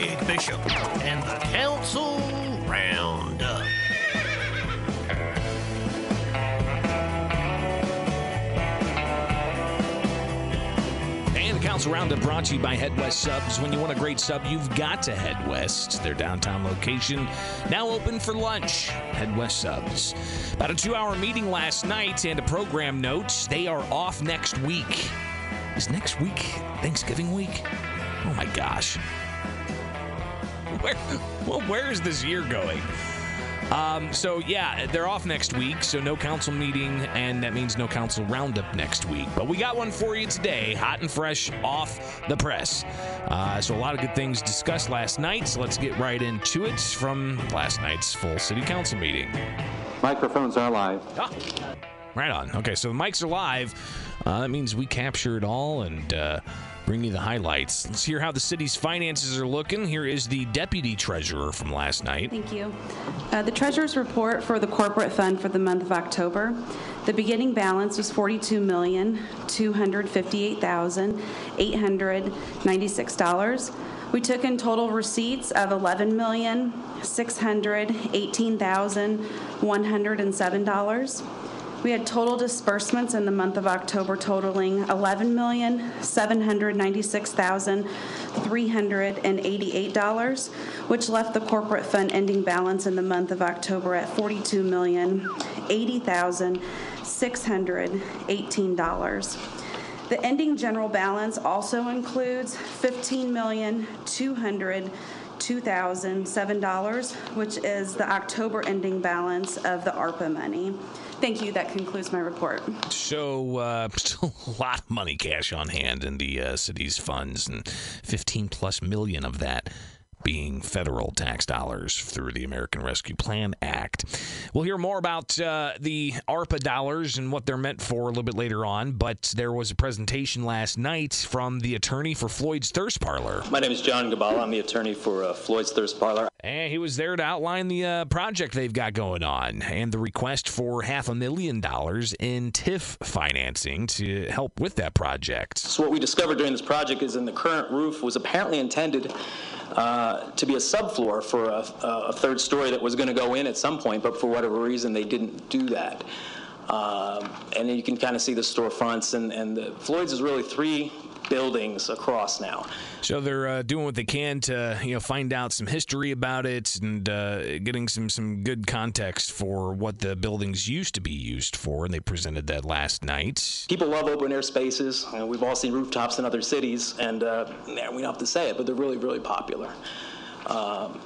Greg Bishop and the Council Roundup. And the Council Roundup brought to you by Head West Subs. When you want a great sub, you've got to Head West. Their downtown location now open for lunch. Head West Subs. About a two hour meeting last night and a program note. They are off next week. Is next week Thanksgiving week? Oh my gosh. Where, well, where is this year going? Um, so yeah, they're off next week, so no council meeting, and that means no council roundup next week. But we got one for you today, hot and fresh off the press. Uh, so a lot of good things discussed last night. So let's get right into it from last night's full city council meeting. Microphones are live. Ah, right on. Okay, so the mics are live. Uh, that means we capture it all and. Uh, bring you the highlights. Let's hear how the city's finances are looking. Here is the deputy treasurer from last night. Thank you. Uh, The treasurer's report for the corporate fund for the month of October. The beginning balance was $42,258,896. We took in total receipts of $11,618,107. We had total disbursements in the month of October totaling $11,796,388, which left the corporate fund ending balance in the month of October at $42,080,618. The ending general balance also includes $15,202,007, which is the October ending balance of the ARPA money. Thank you. That concludes my report. So, uh, a lot of money cash on hand in the uh, city's funds, and 15 plus million of that being federal tax dollars through the American Rescue Plan Act. We'll hear more about uh, the ARPA dollars and what they're meant for a little bit later on, but there was a presentation last night from the attorney for Floyd's Thirst Parlor. My name is John Gabala. I'm the attorney for uh, Floyd's Thirst Parlor. And he was there to outline the uh, project they've got going on and the request for half a million dollars in TIF financing to help with that project. So what we discovered during this project is in the current roof was apparently intended uh, to be a subfloor for a, a third story that was going to go in at some point, but for whatever reason they didn't do that. Um, and you can kind of see the storefronts, and, and the, Floyd's is really three buildings across now. So they're uh, doing what they can to you know find out some history about it and uh, getting some some good context for what the buildings used to be used for, and they presented that last night. People love open air spaces. You know, we've all seen rooftops in other cities, and uh, we don't have to say it, but they're really really popular. Um,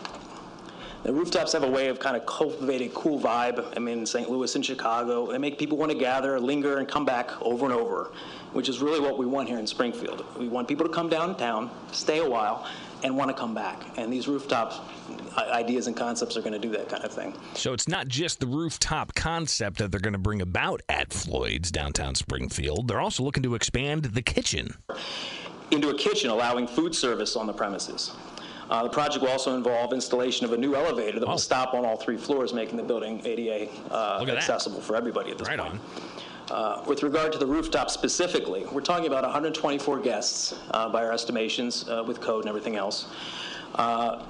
the rooftops have a way of kind of cultivating a cool vibe. I mean, in St. Louis and Chicago, they make people want to gather, linger, and come back over and over, which is really what we want here in Springfield. We want people to come downtown, stay a while, and want to come back. And these rooftop ideas and concepts are going to do that kind of thing. So it's not just the rooftop concept that they're going to bring about at Floyd's downtown Springfield. They're also looking to expand the kitchen into a kitchen, allowing food service on the premises. Uh, the project will also involve installation of a new elevator that Oh. will stop on all three floors, making the building ADA uh, at that. accessible for everybody at this right point. on. Uh, With regard to the rooftop specifically, we're talking about 124 guests uh, by our estimations uh, with code and everything else. Uh,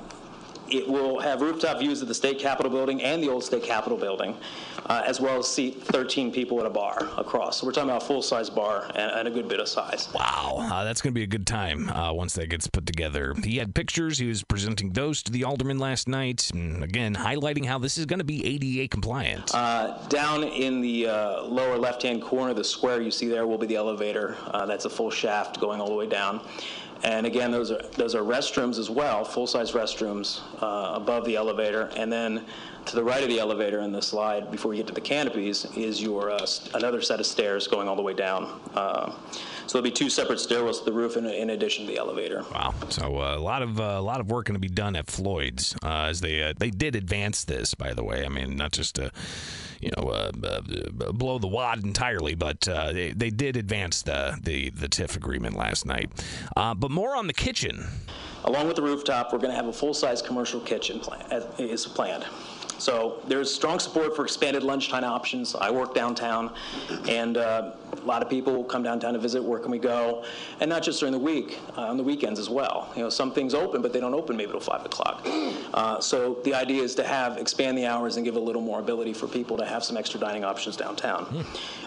It will have rooftop views of the State Capitol building and the old State Capitol building, uh, as well as seat 13 people at a bar across. So we're talking about a full-size bar and and a good bit of size. Wow, uh, that's going to be a good time uh, once that gets put together. He had pictures. He was presenting those to the alderman last night. And again, highlighting how this is going to be ADA compliant. Uh, Down in the uh, lower left-hand corner, of the square you see there will be the elevator. Uh, That's a full shaft going all the way down. And again, those are, those are restrooms as well, full-size restrooms uh, above the elevator. And then to the right of the elevator in the slide, before you get to the canopies, is your, uh, another set of stairs going all the way down. Uh, So there'll be two separate stairwells to the roof in in addition to the elevator. Wow. So uh, a lot of uh, a lot of work going to be done at Floyd's uh, as they they did advance this. By the way, I mean not just to you know uh, blow the wad entirely, but uh, they, they did advance the the the TIF agreement last night. Uh, but more on the kitchen. Along with the rooftop, we're going to have a full-size commercial kitchen plan, is planned. So there's strong support for expanded lunchtime options. I work downtown, and uh, a lot of people will come downtown to visit. Where can we go? And not just during the week, uh, on the weekends as well. You know, some things open, but they don't open maybe till five o'clock. Uh, so the idea is to have expand the hours and give a little more ability for people to have some extra dining options downtown.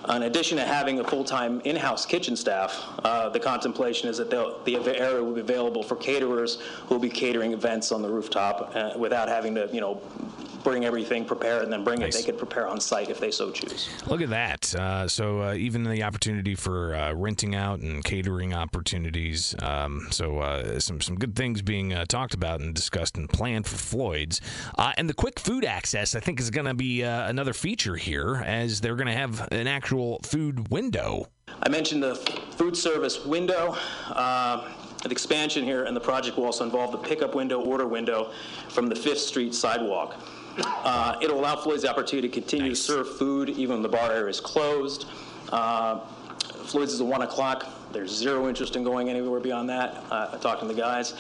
In addition to having a full-time in-house kitchen staff, uh, the contemplation is that the area will be available for caterers who will be catering events on the rooftop uh, without having to, you know, bring everything, prepare and then bring Nice. it. They could prepare on site if they so choose. Look at that. Uh, so uh, even the opportunity for uh, renting out and catering opportunities. Um, so uh, some some good things being uh, talked about and discussed and planned for Floyd's. Uh, and the quick food access, I think, is going to be uh, another feature here, as they're going to have an actual food window. I mentioned the food service window. Uh, The expansion here and the project will also involve the pickup window, order window from the Fifth Street sidewalk. Uh, It'll allow Floyd's the opportunity to continue to serve food even when the bar area is closed. Uh, Floyd's is at 1 o'clock. There's zero interest in going anywhere beyond that. Uh, I talked to the guys.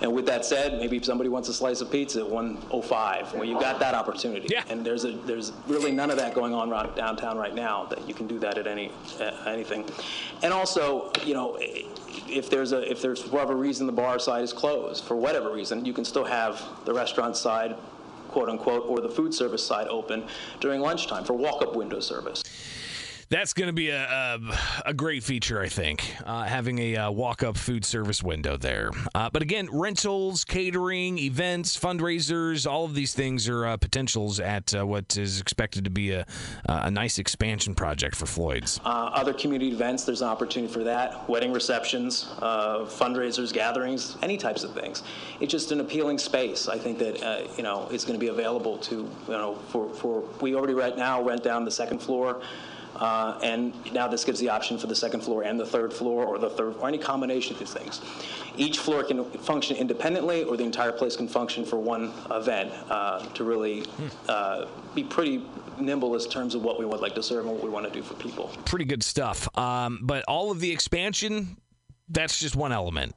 And with that said, maybe if somebody wants a slice of pizza at 105, well, you've got that opportunity. Yeah. And there's a, there's really none of that going on around downtown right now, that you can do that at any, at anything. And also, you know, if there's a, if there's whatever reason the bar side is closed, for whatever reason, you can still have the restaurant side, quote unquote, or the food service side open during lunchtime for walk-up window service. That's going to be a, a, a great feature, I think, uh, having a uh, walk up food service window there. Uh, but again, rentals, catering, events, fundraisers, all of these things are uh, potentials at uh, what is expected to be a, a nice expansion project for Floyd's. Uh, Other community events, there's an opportunity for that, wedding receptions, uh, fundraisers, gatherings, any types of things. It's just an appealing space. I think that, uh, you know, it's going to be available to, you know, for, for, we already right now rent down the second floor, uh, and now this gives the option for the second floor and the third floor, or the third, or any combination of these things. Each floor can function independently, or the entire place can function for one event, uh, to really uh, be pretty nimble as terms of what we would like to serve and what we want to do for people. Pretty good stuff. Um, but all of the expansion, that's just one element.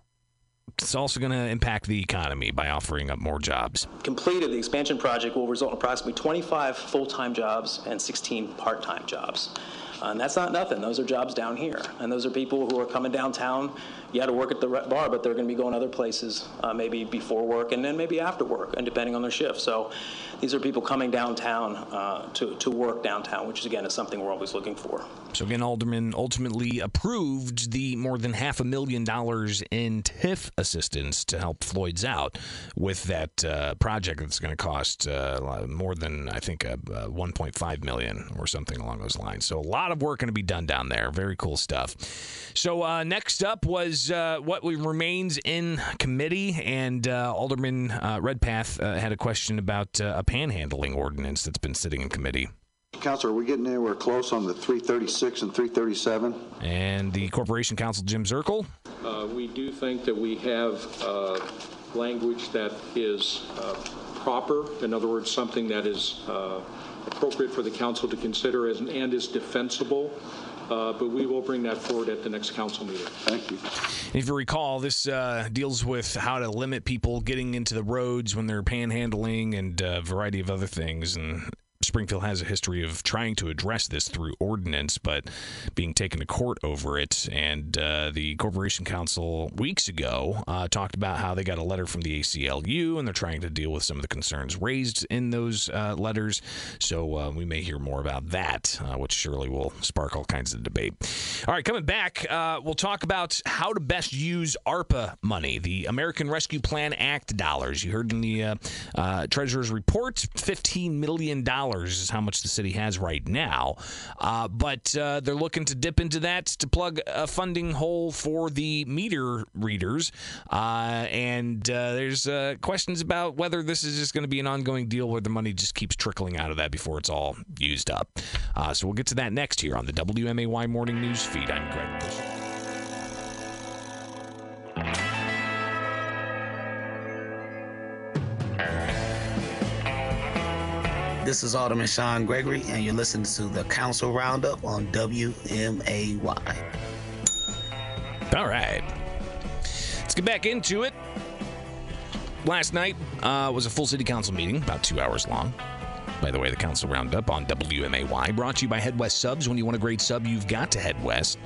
It's also going to impact the economy by offering up more jobs. completed, the expansion project will result in approximately 25 full-time jobs and 16 part-time jobs. Uh, And that's not nothing. Those are jobs down here. And those are people who are coming downtown, yeah, to work at the bar, but they're going to be going other places, uh, maybe before work and then maybe after work, and depending on their shift. So these are people coming downtown uh, to to work downtown, which, is, again, is something we're always looking for. So again, Alderman ultimately approved the more than half a million dollars in TIF assistance to help Floyd's out with that uh, project that's going to cost uh, more than I think uh, uh, 1.5 million or something along those lines. So a lot of work going to be done down there. Very cool stuff. So next up was uh, what remains in committee, and uh, Alderman uh, Redpath uh, had a question about uh, a panhandling ordinance that's been sitting in committee. Counselor, are we getting anywhere close on the 336 and 337? And the Corporation Counsel, Jim Zerkle. Uh, We do think that we have uh, language that is uh, proper, in other words, something that is uh, appropriate for the council to consider as- and is defensible, Uh, but we will bring that forward at the next council meeting. Thank you. If you recall, this uh, deals with how to limit people getting into the roads when they're panhandling and a variety of other things. And Springfield has a history of trying to address this through ordinance, but being taken to court over it. And uh, the Corporation Council weeks ago uh, talked about how they got a letter from the ACLU and they're trying to deal with some of the concerns raised in those uh, letters. So uh, we may hear more about that, uh, which surely will spark all kinds of debate. All right, coming back, uh, we'll talk about how to best use ARPA money, the American Rescue Plan Act dollars. You heard in the Treasurer's report, $15 million is how much the city has right now. Uh, but uh, they're looking to dip into that to plug a funding hole for the meter readers. Uh, and uh, there's uh, questions about whether this is just going to be an ongoing deal where the money just keeps trickling out of that before it's all used up. Uh, so we'll get to that next here on the WMAY Morning News Feed. I'm Greg This is Alderman Shawn Gregory, and you're listening to the Council Roundup on WMAY. All right. Let's get back into it. Last night uh, was a full city council meeting, about two hours long. by the way, the Council Roundup on WMAY. Brought to you by Head West Subs. When you want a great sub, you've got to head west.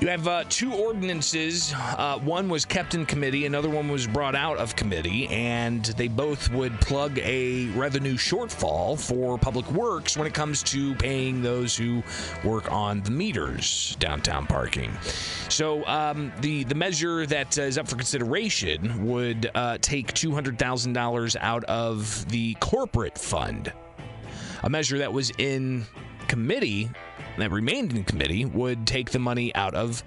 You have uh, two ordinances. Uh, one was kept in committee, another one was brought out of committee, and they both would plug a revenue shortfall for public works when it comes to paying those who work on the meters downtown parking. So um, the the measure that uh, is up for consideration would uh, take two hundred thousand dollars out of the corporate fund, a measure that was in committee that remained in committee would take the money out of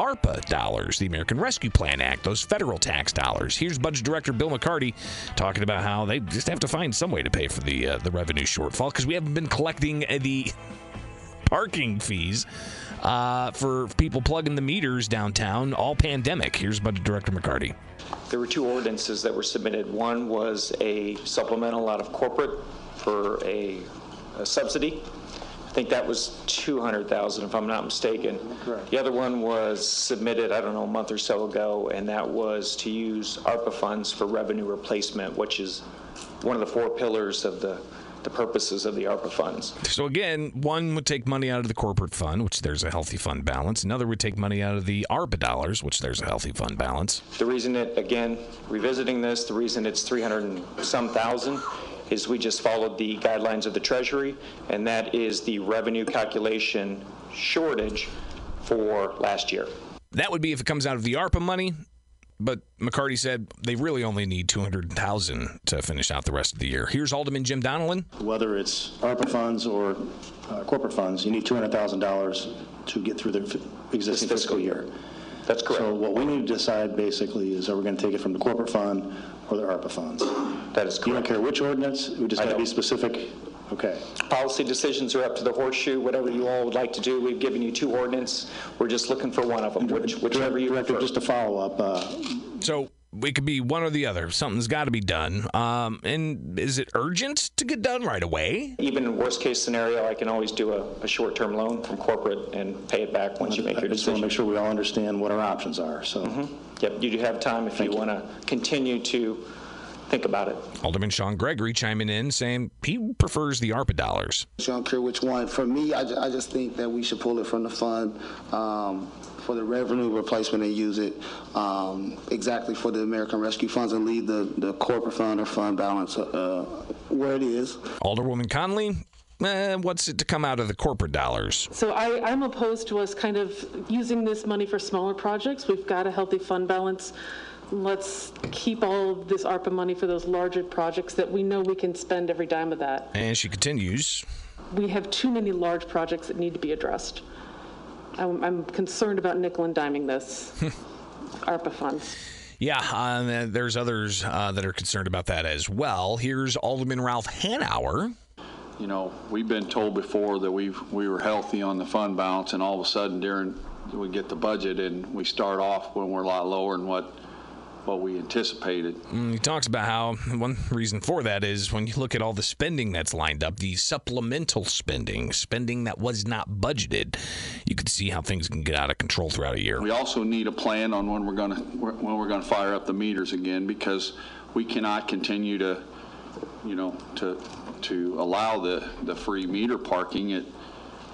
ARPA dollars, the American Rescue Plan Act, those federal tax dollars. Here's Budget Director Bill McCarty talking about how they just have to find some way to pay for the uh, the revenue shortfall because we haven't been collecting uh, the parking fees uh, for people plugging the meters downtown all pandemic. Here's Budget Director McCarty. There were two ordinances that were submitted. One was a supplemental out of corporate for a, a subsidy. I think that was 200,000 if I'm not mistaken. Correct. The other one was submitted, I don't know, a month or so ago, and that was to use ARPA funds for revenue replacement, which is one of the four pillars of the, the purposes of the ARPA funds. So again, one would take money out of the corporate fund, which there's a healthy fund balance. Another would take money out of the ARPA dollars, which there's a healthy fund balance. The reason it, again, revisiting this, the reason it's 300 and some thousand is we just followed the guidelines of the Treasury, and that is the revenue calculation shortage for last year. That would be if it comes out of the ARPA money. But McCarty said they really only need 200,000 to finish out the rest of the year. Here's Alderman Jim Donelan. whether it's ARPA funds or uh, corporate funds, you need $200,000 to get through the f- existing fiscal fiscal year. That's correct. So what we need to decide basically is are we going to take it from the corporate fund or the ARPA funds? That is correct. You don't care which ordinance, we just I got to be don't. specific? Okay. Policy decisions are up to the horseshoe, whatever you all would like to do. We've given you two ordinance. We're just looking for one of them, which- whichever you Director, prefer. just to follow up, uh, So it could be one or the other. Something's got to be done. Um, and is it urgent to get done right away? Even worst-case scenario, I can always do a, a short-term loan from corporate and pay it back once you make I your just want to make sure we all understand what our options are, so. Yep, you do have time if you Thank you. want to continue to think about it. Alderman Shawn Gregory chiming in saying he prefers the ARPA dollars. I don't care which one. For me, I, I just think that we should pull it from the fund um, for the revenue replacement and use it um, exactly for the American Rescue Funds and leave the, the corporate fund or fund balance uh, where it is. Alderwoman Conley, eh, what's it to come out of the corporate dollars? So I, I'm opposed to us kind of using this money for smaller projects. We've got a healthy fund balance. Let's keep all of this ARPA money for those larger projects that we know we can spend every dime of that. And she continues. We have too many large projects that need to be addressed. I'm, I'm concerned about nickel and diming this ARPA funds. Yeah, uh, there's others uh, that are concerned about that as well. Here's Alderman Ralph Hanauer. you know, we've been told before that we've, we were healthy on the fund balance, and all of a sudden during, we get the budget and we start off when we're a lot lower than what, what we anticipated. Mm, He talks about how one reason for that is when you look at all the spending that's lined up, the supplemental spending, spending that was not budgeted, you can see how things can get out of control throughout a year. We also need a plan on when we're gonna, when we're gonna fire up the meters again, because we cannot continue to, you know, to, to allow the, the free meter parking at,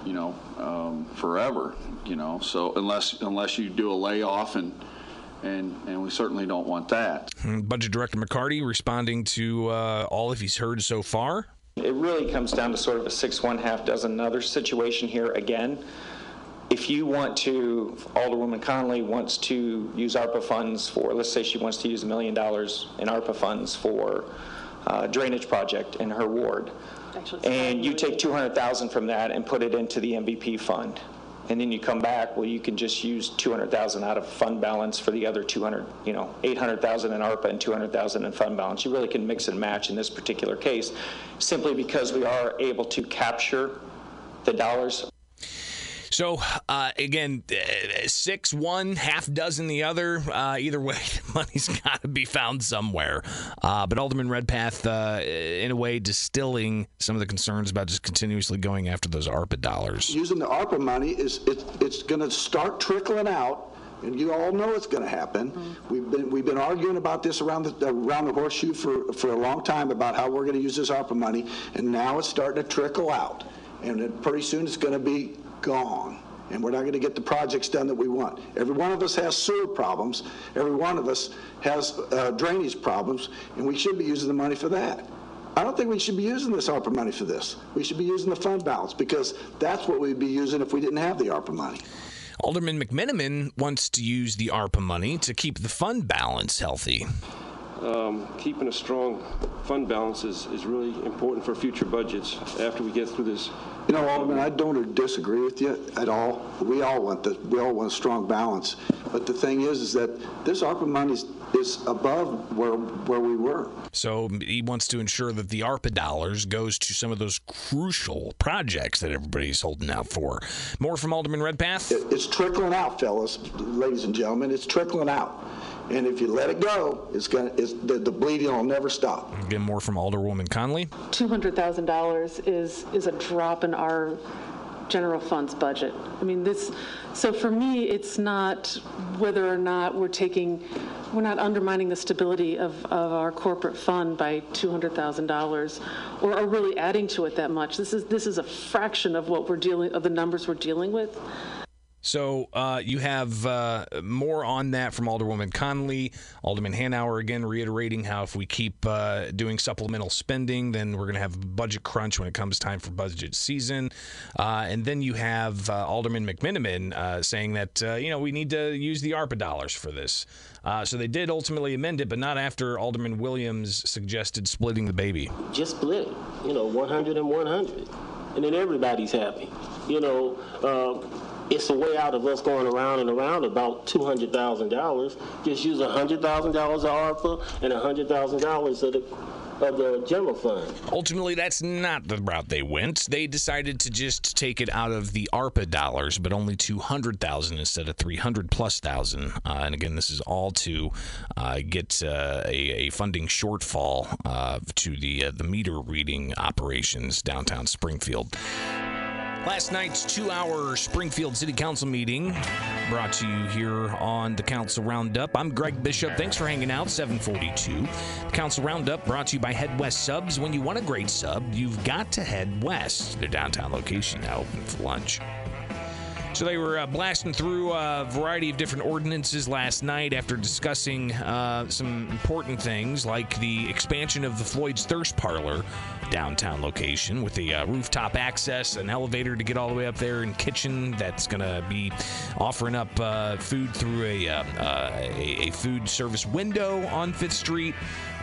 you know, um, forever, you know, so unless, unless you do a layoff and, and, and we certainly don't want that. Mm, Budget Director McCarty responding to uh, all of he's heard so far. It really comes down to sort of a six, one, half dozen another situation here again. If you want to, Alderwoman Conley wants to use ARPA funds for, let's say she wants to use a million dollars in ARPA funds for uh, drainage project in her ward. Actually, And you take 200,000 from that and put it into the MVP fund. And then you come back, well, you can just use 200,000 out of fund balance for the other 200, you know, 800,000 in ARPA and 200,000 in fund balance. You really can mix and match in this particular case, simply because we are able to capture the dollars So uh, again, uh, six one, half dozen the other. Uh, either way, money's got to be found somewhere. Uh, but Alderman Redpath, uh, in a way, distilling some of the concerns about just continuously going after those ARPA dollars. Using the ARPA money is, it, it's going to start trickling out and you all know it's going to happen. We've been we've been arguing about this around the around the horseshoe for for a long time about how we're going to use this ARPA money, and now it's starting to trickle out, and then pretty soon it's going to be gone. And we're not going to get the projects done that we want. Every one of us has sewer problems. Every one of us has uh, drainage problems, and we should be using the money for that. I don't think we should be using this ARPA money for this. We should be using the fund balance because that's what we'd be using if we didn't have the ARPA money. Alderman McMenamin wants to use the ARPA money to keep the fund balance healthy. Um, keeping a strong fund balance is, is really important for future budgets after we get through this. You know, Alderman, I don't disagree with you at all. We all want the, we all want a strong balance. But the thing is, is that this ARPA money is, is above where, where we were. So he wants to ensure that the ARPA dollars goes to some of those crucial projects that everybody's holding out for. More from Alderman Redpath. It, it's trickling out, fellas, ladies and gentlemen. It's trickling out. And if you let it go, it's gonna, it's, the, the bleeding will never stop. Again, more from Alderwoman Conley. $200,000 is, is a drop in our general funds budget. I mean, this, so for me, it's not whether or not we're taking, we're not undermining the stability of, of our corporate fund by $200,000 or, or really adding to it that much. This is, this is a fraction of what we're dealing, of the numbers we're dealing with. So uh, you have uh, more on that from Alderwoman Conley. Alderman Hanauer again reiterating how if we keep uh, doing supplemental spending, then we're going to have a budget crunch when it comes time for budget season. Uh, and then you have uh, Alderman McMenamin uh, saying that you know we need to use the ARPA dollars for this. so they did ultimately amend it, but not after Alderman Williams suggested splitting the baby. Just split it, you know, 100 and 100, and then everybody's happy. You know it's a way out of us going around and around about $200,000. Just use $100,000 of ARPA and $100,000 of the of the general fund. Ultimately, that's not the route they went. They decided to just take it out of the ARPA dollars, but only 200,000 instead of 300 plus thousand. Uh, and again, this is all to uh, get uh, a, a, funding shortfall uh, to the uh, the meter reading operations downtown Springfield. Last night's two hour Springfield City Council meeting brought to you here on the Council Roundup. I'm Greg Bishop. Thanks for hanging out. 742. The Council Roundup brought to you by Head West Subs. When you want a great sub, you've got to head west. Their downtown location now open for lunch. So they were uh, blasting through a variety of different ordinances last night after discussing uh, some important things like the expansion of the Floyd's Thirst Parlor downtown location with the uh, rooftop access, an elevator to get all the way up there, and kitchen that's going to be offering up uh, food through a, uh, uh, a, a food service window on Fifth Street.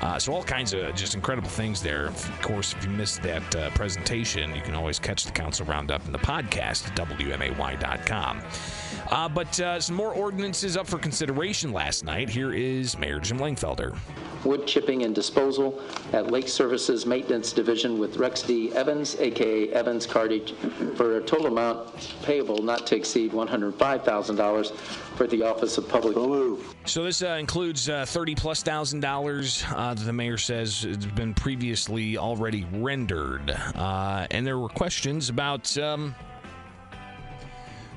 Uh, so all kinds of just incredible things there. Of course, if you missed that uh, presentation, you can always catch the council roundup in the podcast at wmay.com. But some more ordinances up for consideration last night. Here is Mayor Jim Langfelder. Wood chipping and disposal at Lake Services Maintenance Division with Rex D. Evans, aka Evans Cartage, for a total amount payable not to exceed $105,000 for the Office of Public. So this uh, includes uh, thirty plus thousand dollars uh, that the mayor says has been previously already rendered, uh, and there were questions about. Um,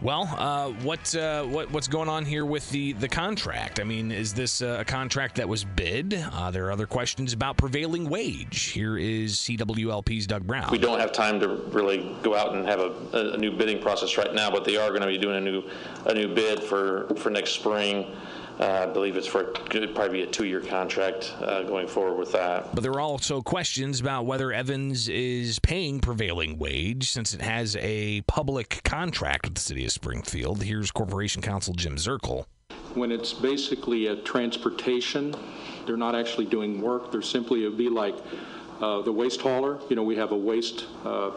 well, uh, what uh, what what's going on here with the the contract? I mean, is this a contract that was bid? Uh, there are other questions about prevailing wage. Here is CWLP's Doug Brown. We don't have time to really go out and have a, a new bidding process right now, but they are going to be doing a new a new bid for for next spring. Uh, I believe it's for could probably be a two-year contract uh, going forward with that. But there are also questions about whether Evans is paying prevailing wage since it has a public contract with the city of Springfield. Here's Corporation Counsel Jim Zerkle. When it's basically a transportation, they're not actually doing work. They're simply it'd be like. Uh, the waste hauler, you know, we have a waste, uh, uh,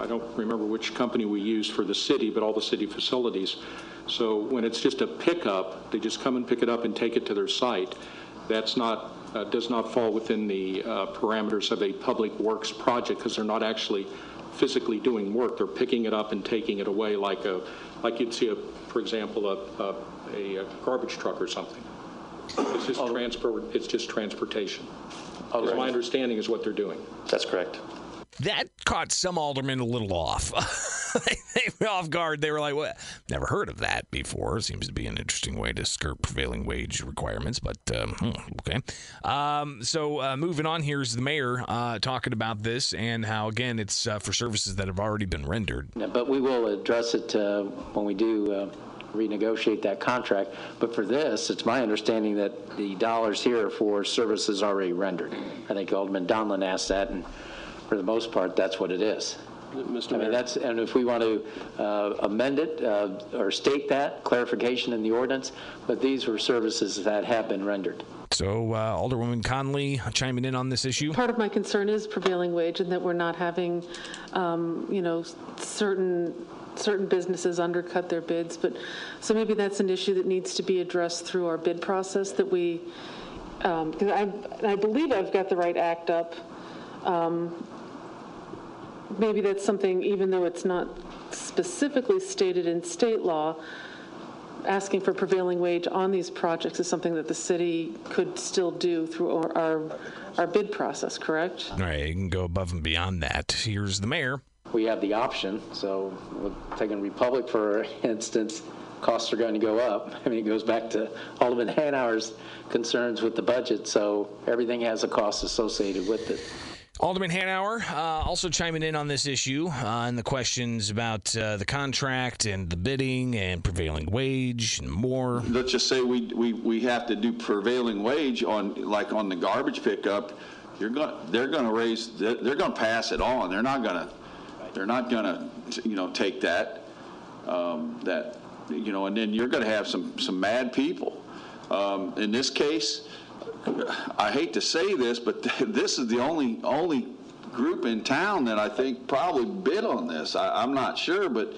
I don't remember which company we use for the city, but all the city facilities. So when it's just a pickup, they just come and pick it up and take it to their site. That's not, uh, does not fall within the uh, parameters of a public works project because they're not actually physically doing work. They're picking it up and taking it away like a, like you'd see, a, for example, a, a, a garbage truck or something. It's just oh. transport. It's just transportation. Oh, right. My understanding is what they're doing. That's correct. That caught some aldermen a little off. off guard. They were like, "What? Never heard of that before." Seems to be an interesting way to skirt prevailing wage requirements, but um, hmm, okay. Um, so uh, moving on, here's the mayor uh, talking about this and how again it's uh, for services that have already been rendered. But we will address it uh, when we do uh, renegotiate that contract. But for this, it's my understanding that the dollars here are for services already rendered. I think Alderman Donelan asked that, and for the most part, that's what it is. Mr. I mean, that's, and if we want to uh, amend it uh, or state that, clarification in the ordinance, but these were services that have been rendered. So uh, Alderwoman Conley chiming in on this issue. Part of my concern is prevailing wage and that we're not having, um, you know, certain, certain businesses undercut their bids. But, so maybe that's an issue that needs to be addressed through our bid process that we, because I, I believe I've got the right act up. Um, Maybe that's something, even though it's not specifically stated in state law, asking for prevailing wage on these projects is something that the city could still do through our, our, our bid process, correct? All right, you can go above and beyond that. Here's the mayor. We have the option, so taking Republic, for instance, costs are going to go up. I mean, it goes back to Alderman Hanauer's concerns with the budget, so everything has a cost associated with it. Alderman Hanauer uh, also chiming in on this issue uh, and the questions about uh, the contract and the bidding and prevailing wage and more. Let's just say we, we, we have to do prevailing wage on, like on the garbage pickup, you're going, they're going to raise, they're, they're going to pass it on. They're not going to, they're not going to, you know, take that, um, that, you know, and then you're going to have some, some mad people. Um, in this case, I hate to say this, but this is the only, only group in town that I think probably bid on this. I, I'm not sure, but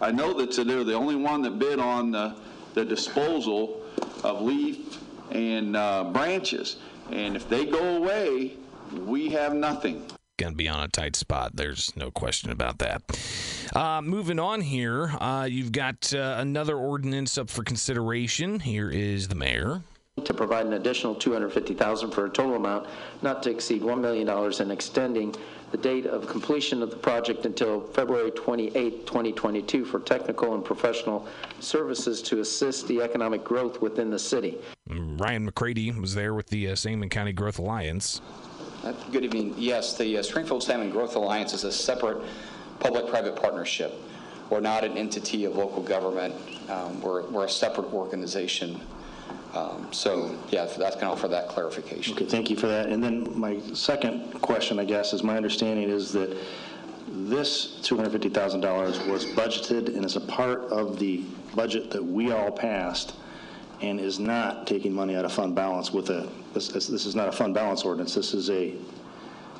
I know that they're the only one that bid on the, the disposal of leaf and uh, branches. And if they go away, we have nothing. Going to be on a tight spot. There's no question about that. Uh, moving on here, uh, you've got uh, another ordinance up for consideration. Here is the mayor to provide an additional 250,000 for a total amount not to exceed $1 million and extending the date of completion of the project until February 28, 2022 for technical and professional services to assist the economic growth within the city. Ryan McCrady was there with the uh, Sangamon County Growth Alliance. Uh, Good evening. Yes, the uh, Springfield Sangamon Growth Alliance is a separate public-private partnership. We're not an entity of local government. Um, We're we're a separate organization. Um, So, yeah, that's kind of for that clarification. Okay, thank you for that. And then my second question, I guess, is my understanding is that this $250,000 was budgeted and is a part of the budget that we all passed and is not taking money out of fund balance with a, this, this is not a fund balance ordinance. This is a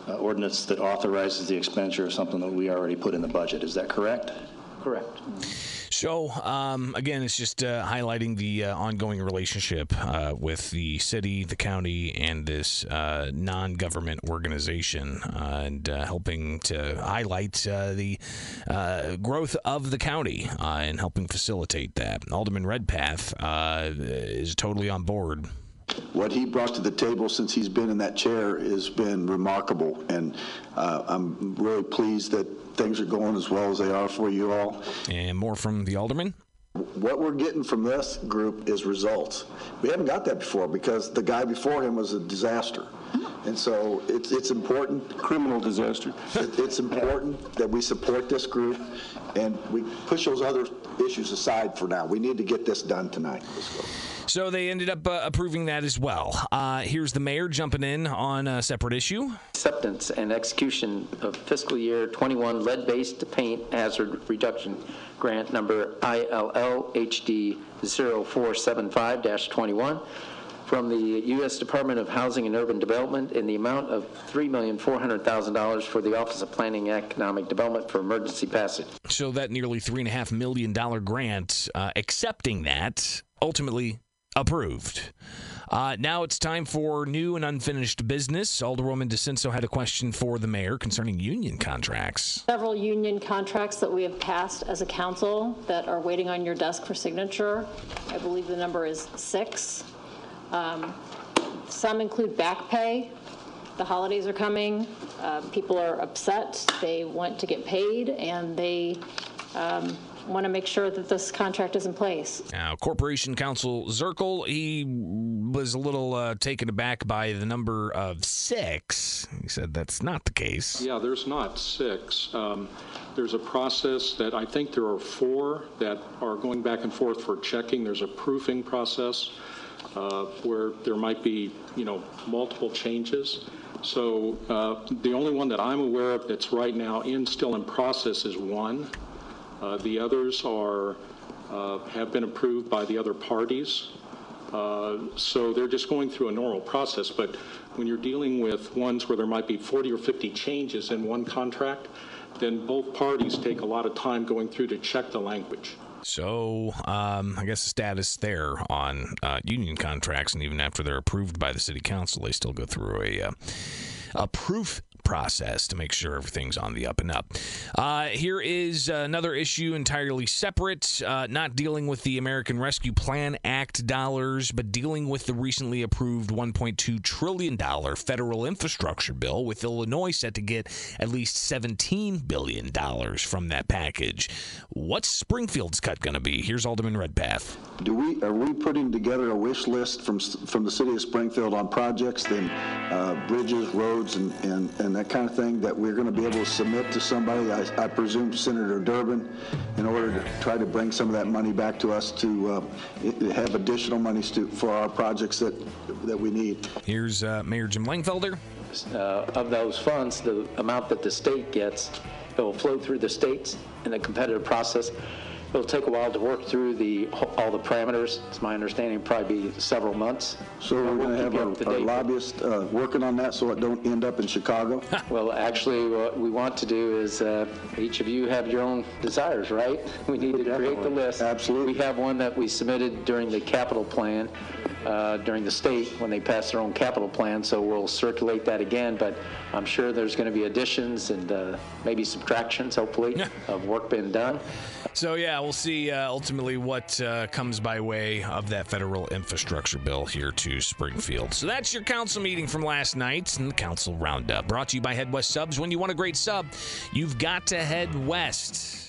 uh, ordinance that authorizes the expenditure of something that we already put in the budget. Is that correct? Correct. So, um, again, it's just uh, highlighting the uh, ongoing relationship uh, with the city, the county, and this uh, non government organization, uh, and uh, helping to highlight the growth of the county and helping facilitate that. Alderman Redpath is totally on board. What he brought to the table since he's been in that chair has been remarkable, and uh, I'm really pleased that things are going as well as they are for you all. And more from the alderman. What we're getting from this group is results. We haven't got that before because the guy before him was a disaster. And so it's, it's important. Criminal disaster. It- It's important that we support this group and we push those other issues aside for now. We need to get this done tonight. Let's go. So they ended up uh, approving that as well. Uh, here's the mayor jumping in on a separate issue. Acceptance and execution of fiscal year 21 lead-based paint hazard reduction grant number ILL-HD 0475-21 from the U.S. Department of Housing and Urban Development in the amount of $3,400,000 for the Office of Planning and Economic Development for emergency passage. So that nearly three and a half million dollar grant, uh, accepting that, ultimately approved. Uh, now it's time for new and unfinished business. Alderwoman DiCenso had a question for the mayor concerning union contracts. Several union contracts that we have passed as a council that are waiting on your desk for signature. I believe the number is six. Um, Some include back pay. The holidays are coming. Uh, People are upset. They want to get paid, and they want to make sure that this contract is in place. Now, Corporation Counsel Zerkle, he was a little uh, taken aback by the number of six. He said that's not the case. Yeah, there's not six. Um, There's a process that, I think there are four that are going back and forth for checking. There's a proofing process uh, where there might be, you know, multiple changes. So uh, the only one that I'm aware of that's right now in, still in process is one. Uh, The others are, uh, have been approved by the other parties. Uh, So they're just going through a normal process. But when you're dealing with ones where there might be 40 or 50 changes in one contract, then both parties take a lot of time going through to check the language. So, um, I guess the status there on uh, union contracts, and even after they're approved by the city council, they still go through a uh, a proof process to make sure everything's on the up and up. Uh, here is another issue entirely separate, uh, not dealing with the American Rescue Plan Act dollars, but dealing with the recently approved $1.2 trillion federal infrastructure bill, with Illinois set to get at least $17 billion from that package. What's Springfield's cut going to be? Here's Alderman Redpath. Do we, are we putting together a wish list from, from the city of Springfield on projects, then uh, bridges, roads, and, and, and that kind of thing that we're going to be able to submit to somebody, I, I presume Senator Durbin, in order to try to bring some of that money back to us to uh, have additional monies to, for our projects that, that we need? Here's uh, Mayor Jim Langfelder. uh, of those funds, the amount that the state gets, it will flow through the states in a competitive process. It'll take a while to work through the, all the parameters. It's my understanding, probably be several months. So we're going to have our- our lobbyists uh, working on that so it don't end up in Chicago? Well, actually, what we want to do is, uh, each of you have your own desires, right? We need to create the list. Absolutely. We have one that we submitted during the capital plan, uh, during the state, when they pass their own capital plan, so we'll circulate that again, but I'm sure there's going to be additions and uh, maybe subtractions, hopefully, of work being done. So, yeah, we'll see uh, ultimately what uh, comes by way of that federal infrastructure bill here to Springfield. So, that's your council meeting from last night and the council roundup. Brought to you by Head West Subs. When you want a great sub, you've got to head west.